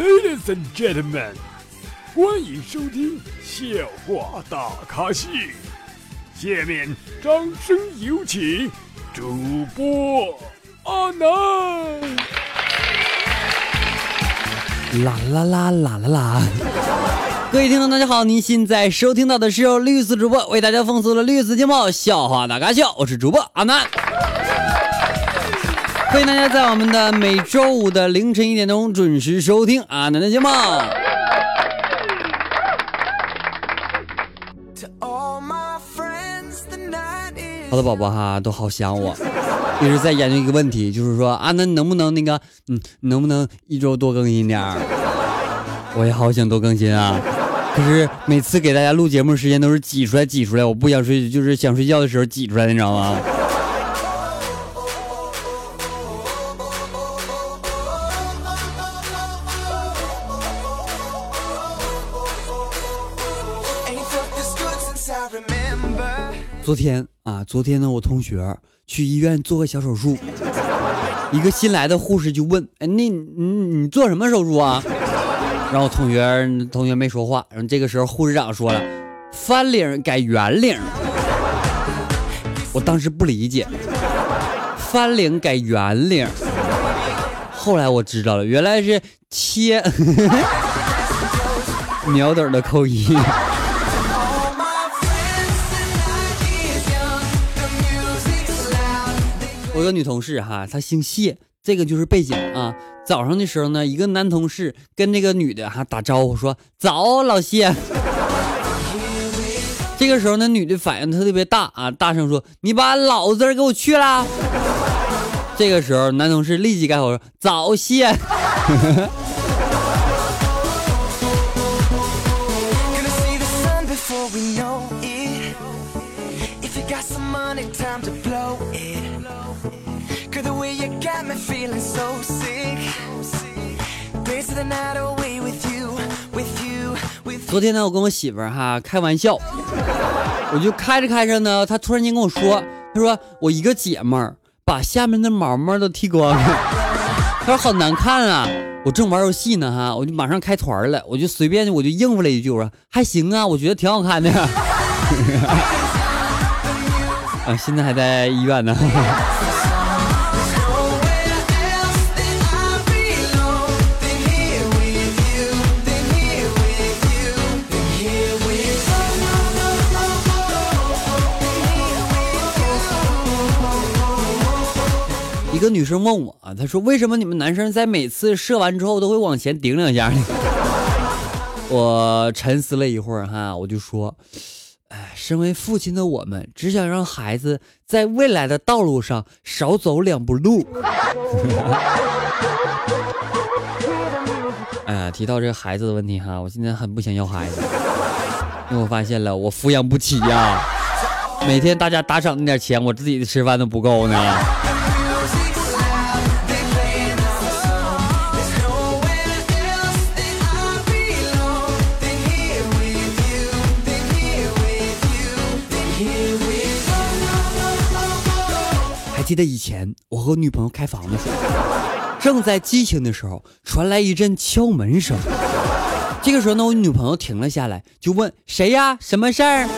Ladies and gentlemen，欢迎收听笑话大咖秀。下面掌声有请主播阿南。啦啦啦啦啦啦！各位听众，大家好，您现在收听到的是由绿色主播为大家奉送的绿色节目笑话大咖秀，我是主播阿南。欢迎大家在我们的每周五的凌晨一点钟准时收听阿南的节目。好的，宝宝哈都好想我，一直在研究一个问题，就是说阿南能不能那个，嗯，能不能一周多更新点儿？我也好想多更新啊，可是每次给大家录节目时间都是挤出来挤出来，我不想睡，就是想睡觉的时候挤出来的，你知道吗？昨天啊，昨天呢，我同学去医院做个小手术，一个新来的护士就问：“哎，那你你做什么手术啊？”然后同学同学没说话，然后这个时候护士长说了：“翻领改圆领。”我当时不理解，翻领改圆领。后来我知道了，原来是切 秒懂的扣一。个女同事哈，她姓谢，这个就是背景啊。早上的时候呢，一个男同事跟那个女的哈打招呼说：“早，老谢。”这个时候那女的反应特别大啊，大声说：“你把老字给我去了。”这个时候男同事立即改口说：“早谢。” 昨天呢，我跟我媳妇儿哈开玩笑，我就开着开着呢，她突然间跟我说：“她说我一个姐们儿把下面的毛毛都剃光了，她说好难看啊。”我正玩游戏呢哈，我就马上开团了，我就随便我就应付了一句，我说还行啊，我觉得挺好看的。啊，现在还在医院呢。女生问我啊，她说：“为什么你们男生在每次射完之后都会往前顶两下呢？” 我沉思了一会儿哈，我就说：“哎，身为父亲的我们，只想让孩子在未来的道路上少走两步路。”哎呀，提到这个孩子的问题哈，我现在很不想要孩子，因为我发现了我抚养不起呀，每天大家打赏那点钱，我自己的吃饭都不够呢。记得以前我和女朋友开房的时候，正在激情的时候，传来一阵敲门声。这个时候呢，我女朋友停了下来，就问：“谁呀？什么事儿？”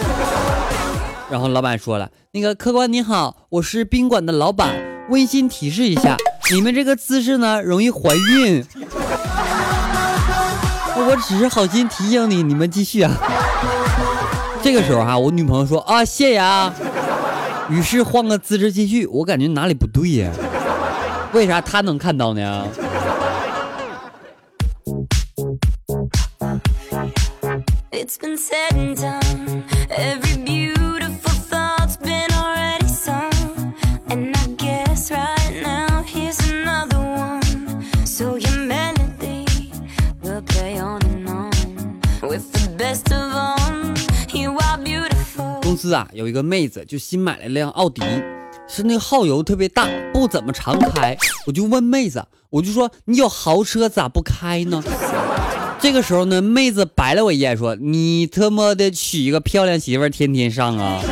然后老板说了：“那个客官你好，我是宾馆的老板，温馨提示一下，你们这个姿势呢容易怀孕。”我只是好心提醒你，你们继续啊。这个时候哈，我女朋友说：“啊，谢谢啊。”于是换个姿势继续，我感觉哪里不对呀？为啥他能看到呢？司啊，有一个妹子就新买了辆奥迪，是那耗油特别大，不怎么常开。我就问妹子，我就说你有豪车咋不开呢？这个时候呢，妹子白了我一眼，说你他妈的娶一个漂亮媳妇天天上啊！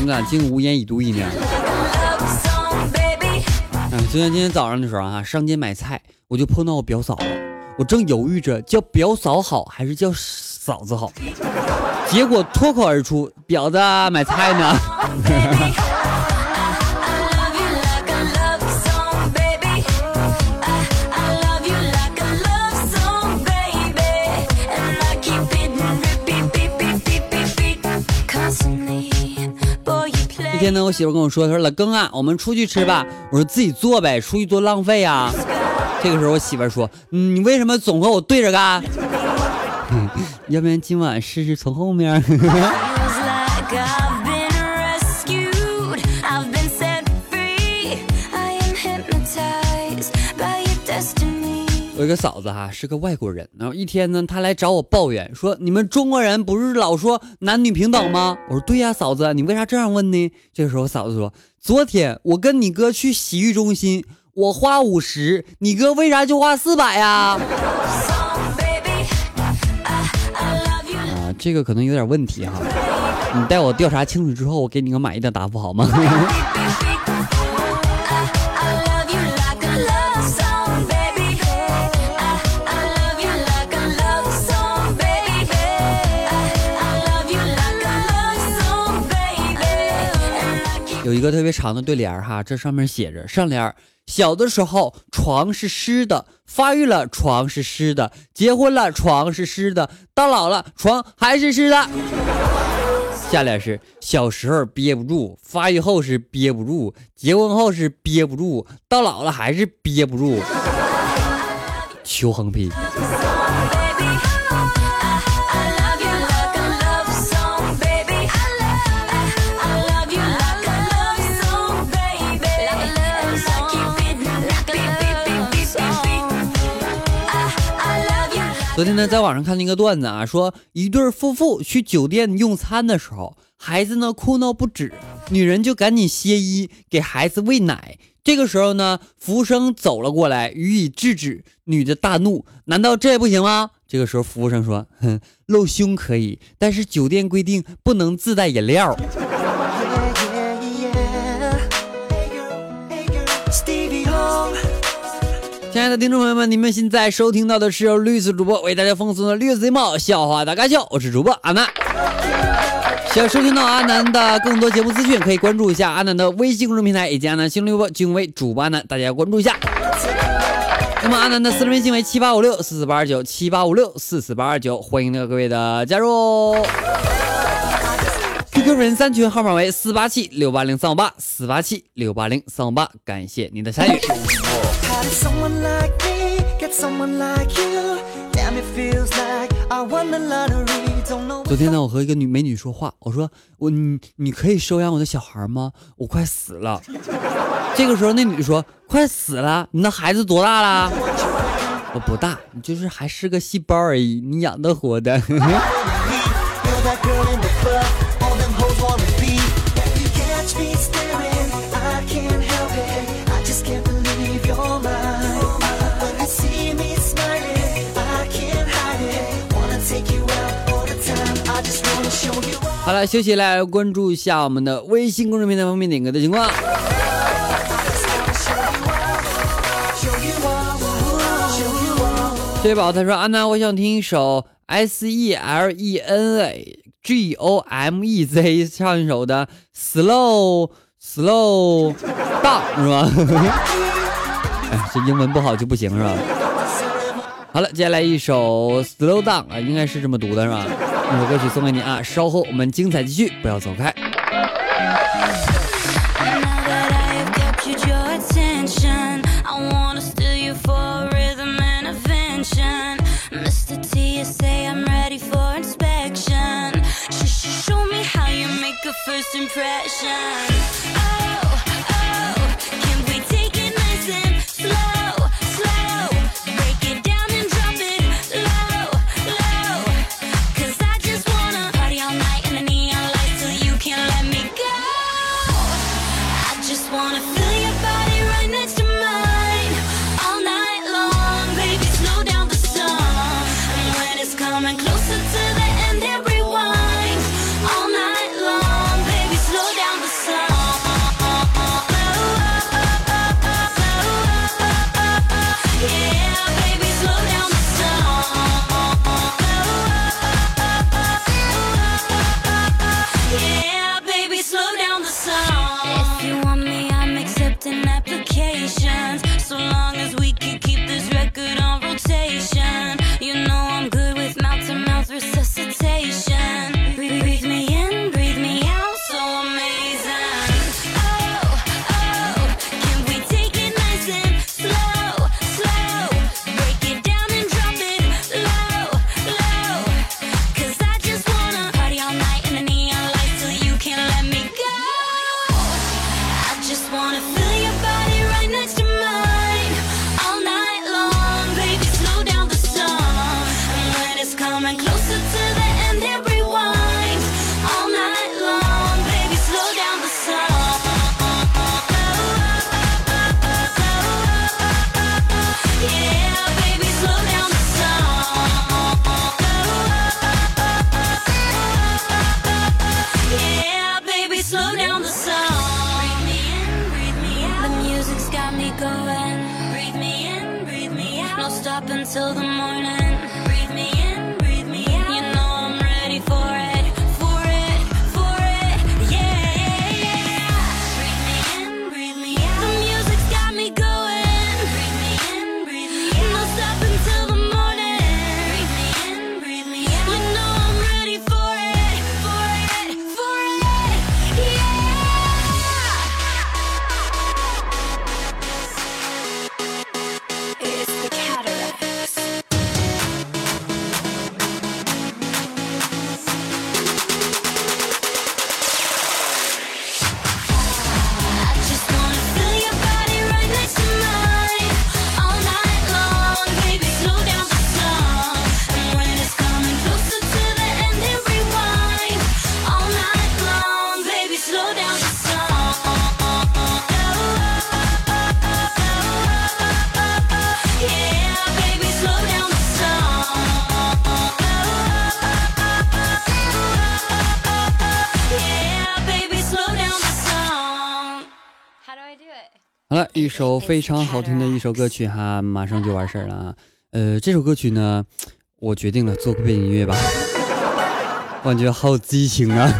你咋竟无言以对呢？嗯，昨天今天早上的时候啊，上街买菜，我就碰到我表嫂了。我正犹豫着叫表嫂好还是叫嫂子好，结果脱口而出：“婊子买菜呢。”一天呢，我媳妇跟我说：“她说老公啊，我们出去吃吧。”我说：“自己做呗，出去多浪费呀。”这个时候，我媳妇说：“你为什么总和我对着干？要不然今晚试试从后面。”我有个嫂子哈，是个外国人。然后一天呢，她来找我抱怨说：“你们中国人不是老说男女平等吗？”我说：“对呀，嫂子，你为啥这样问呢？”这个时候，嫂子说：“昨天我跟你哥去洗浴中心，我花五十，你哥为啥就花四百呀？”啊，这个可能有点问题哈。你待我调查清楚之后，我给你个满意的答复好吗？有一个特别长的对联哈，这上面写着：上联小的时候床是湿的，发育了床是湿的，结婚了床是湿的，到老了床还是湿的。下联是小时候憋不住，发育后是憋不住，结婚后是憋不住，到老了还是憋不住。求横批。昨天呢，在网上看了一个段子啊，说一对夫妇去酒店用餐的时候，孩子呢哭闹不止，女人就赶紧歇衣给孩子喂奶。这个时候呢，服务生走了过来予以制止，女的大怒：“难道这也不行吗？”这个时候，服务生说：“哼，露胸可以，但是酒店规定不能自带饮料。”亲爱的听众朋友们，你们现在收听到的是由绿色主播为大家奉送的绿色一帽笑话大咖秀，我是主播阿南。想收听到阿南的更多节目资讯，可以关注一下阿南的微信公众平台以及阿南新浪微博，均为主播阿南，大家关注一下。那么阿南的私人微信为七八五六四四八二九七八五六四四八二九，欢迎各位的加入。QQ 粉三群号码为四八七六八零三五八四八七六八零三五八，感谢您的参与。昨天呢，我和一个女美女说话，我说我你你可以收养我的小孩吗？我快死了。这个时候那女的说快死了，你那孩子多大了？我不大，你就是还是个细胞而已，你养得活的。好了，休息来关注一下我们的微信公众平台方面点歌的情况。这位宝他说：“安娜，我想听一首 S E L E N A G O M E Z 唱一首的 Slow Slow Down 是吧？哎，这英文不好就不行是吧？好了，接下来一首 Slow Down 啊，应该是这么读的是吧？”那首歌曲送给你啊稍后我们精彩继续不要走开。First impression. till the morning. 一首非常好听的一首歌曲哈，马上就完事儿了啊。呃，这首歌曲呢，我决定了做个背景音乐吧，我感觉好有激情啊。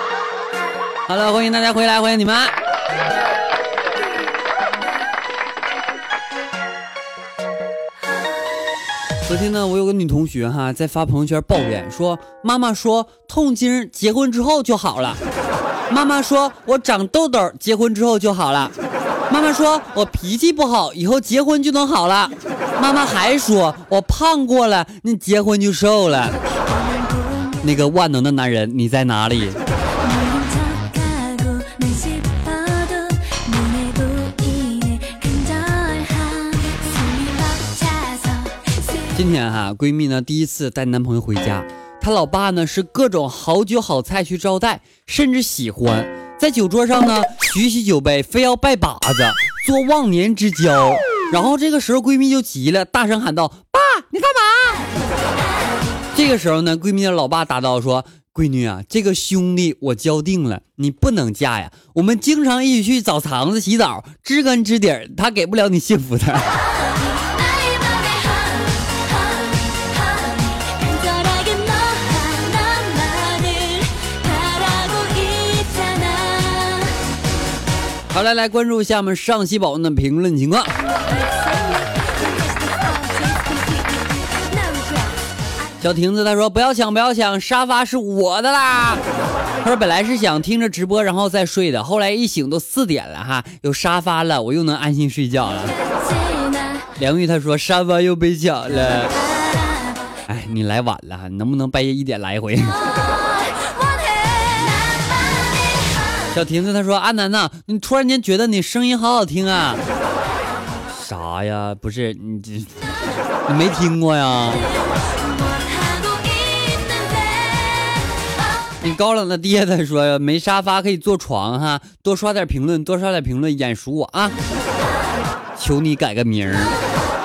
好了，欢迎大家回来，欢迎你们。昨天呢，我有个女同学哈，在发朋友圈抱怨说，妈妈说痛经结婚之后就好了，妈妈说我长痘痘结婚之后就好了，妈妈说我脾气不好以后结婚就能好了。妈妈还说我胖过了那结婚就瘦了。那个万能的男人你在哪里？今天哈闺蜜呢第一次带男朋友回家她老爸呢是各种好酒好菜去招待甚至喜欢。在酒桌上呢举起酒杯，非要拜把子，做忘年之交。然后这个时候闺蜜就急了，大声喊道：“爸，你干嘛？”这个时候呢，闺蜜的老爸答道说：“闺女啊，这个兄弟我交定了，你不能嫁呀。我们经常一起去澡堂子洗澡，知根知底儿，他给不了你幸福的。”好来来关注一下我们上期宝宝的评论情况。小亭子他说不要抢不要抢，沙发是我的啦。他说本来是想听着直播然后再睡的，后来一醒都四点了哈，有沙发了，我又能安心睡觉了。梁玉他说沙发又被抢了，哎，你来晚了，能不能半夜一点来回？小婷子他说：“阿南呐、你突然间觉得你声音好好听啊？啥呀？不是你这你没听过呀？你高冷的爹他说没沙发可以坐床哈，多刷点评论，多刷点评论，眼熟我啊，求你改个名儿。”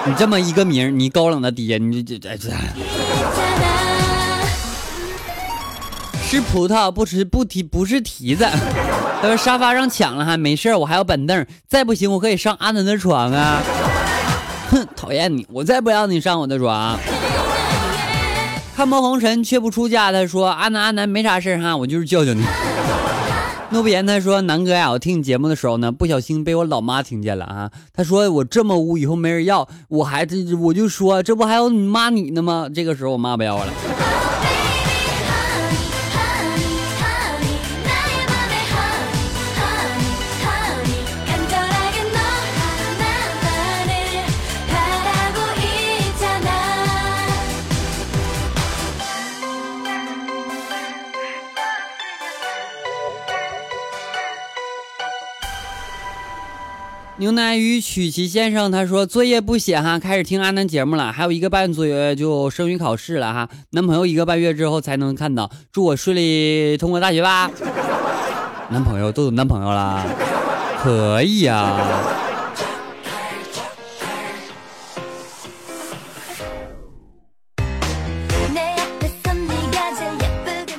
你这么一个名儿，你高冷的爹，你这这这这，吃葡萄不吃不提不是提子。他说沙发让抢了哈，没事我还有板凳，再不行我可以上阿南的床啊！哼，讨厌你，我再不让你上我的床。看破红尘却不出家，他说阿南阿南没啥事哈，我就是叫叫你。诺不言他说南哥呀，我听你节目的时候呢，不小心被我老妈听见了啊。他说我这么污，以后没人要，我还这我就说这不还有你妈你呢吗？这个时候我妈不要我了。牛奶与曲奇先生他说作业不写哈，开始听阿南节目了，还有一个半左右就声语考试了哈，男朋友一个半月之后才能看到，祝我顺利通过大学吧。男朋友都有男朋友了，可以呀。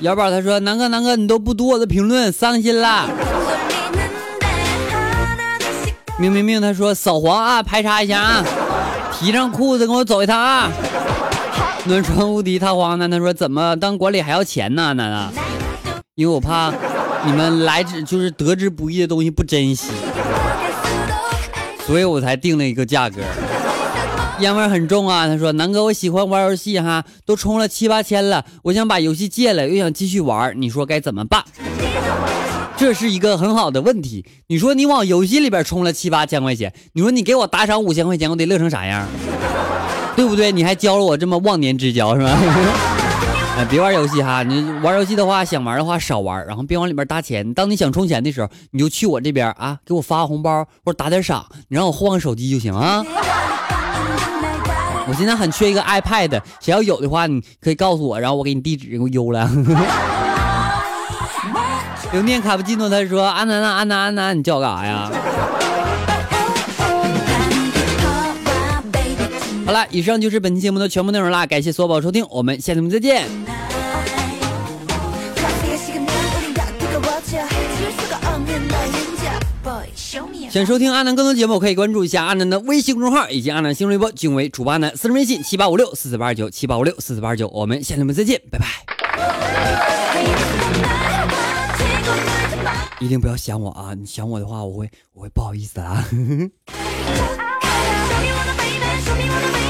姚宝他说南哥南哥你都不读我的评论，伤心了。明明明他说扫黄啊，排查一下啊，提上裤子跟我走一趟啊。暖床无敌塌荒呢，他说怎么当管理还要钱呢？楠楠，因为我怕你们来之就是得之不易的东西不珍惜，所以我才定了一个价格。烟味很重啊！他说：“南哥，我喜欢玩游戏哈，都充了七八千了，我想把游戏戒了，又想继续玩，你说该怎么办？”这是一个很好的问题。你说你往游戏里边充了七八千块钱，你说你给我打赏五千块钱，我得乐成啥样？对不对？你还教了我这么忘年之交是吧？哎，别玩游戏哈！你玩游戏的话，想玩的话少玩，然后别往里边搭钱。当你想充钱的时候，你就去我这边啊，给我发个红包或者打点赏，你让我换个手机就行啊。我现在很缺一个 iPad，谁要有的话，你可以告诉我，然后我给你地址，给我邮了。留念卡布基诺，他说：“阿南啊，阿南，阿南，你叫我干啥呀？”好了，以上就是本期节目的全部内容啦，感谢所有宝收听，我们下期节目再见。想收听阿南更多节目，可以关注一下阿南的微信公众号以及阿南新闻微博，均为主播阿南，私人微信七八五六四四八二九七八五六四四八二九，我们下期节目再见，拜拜。一定不要想我啊！你想我的话，我会我会不好意思啊。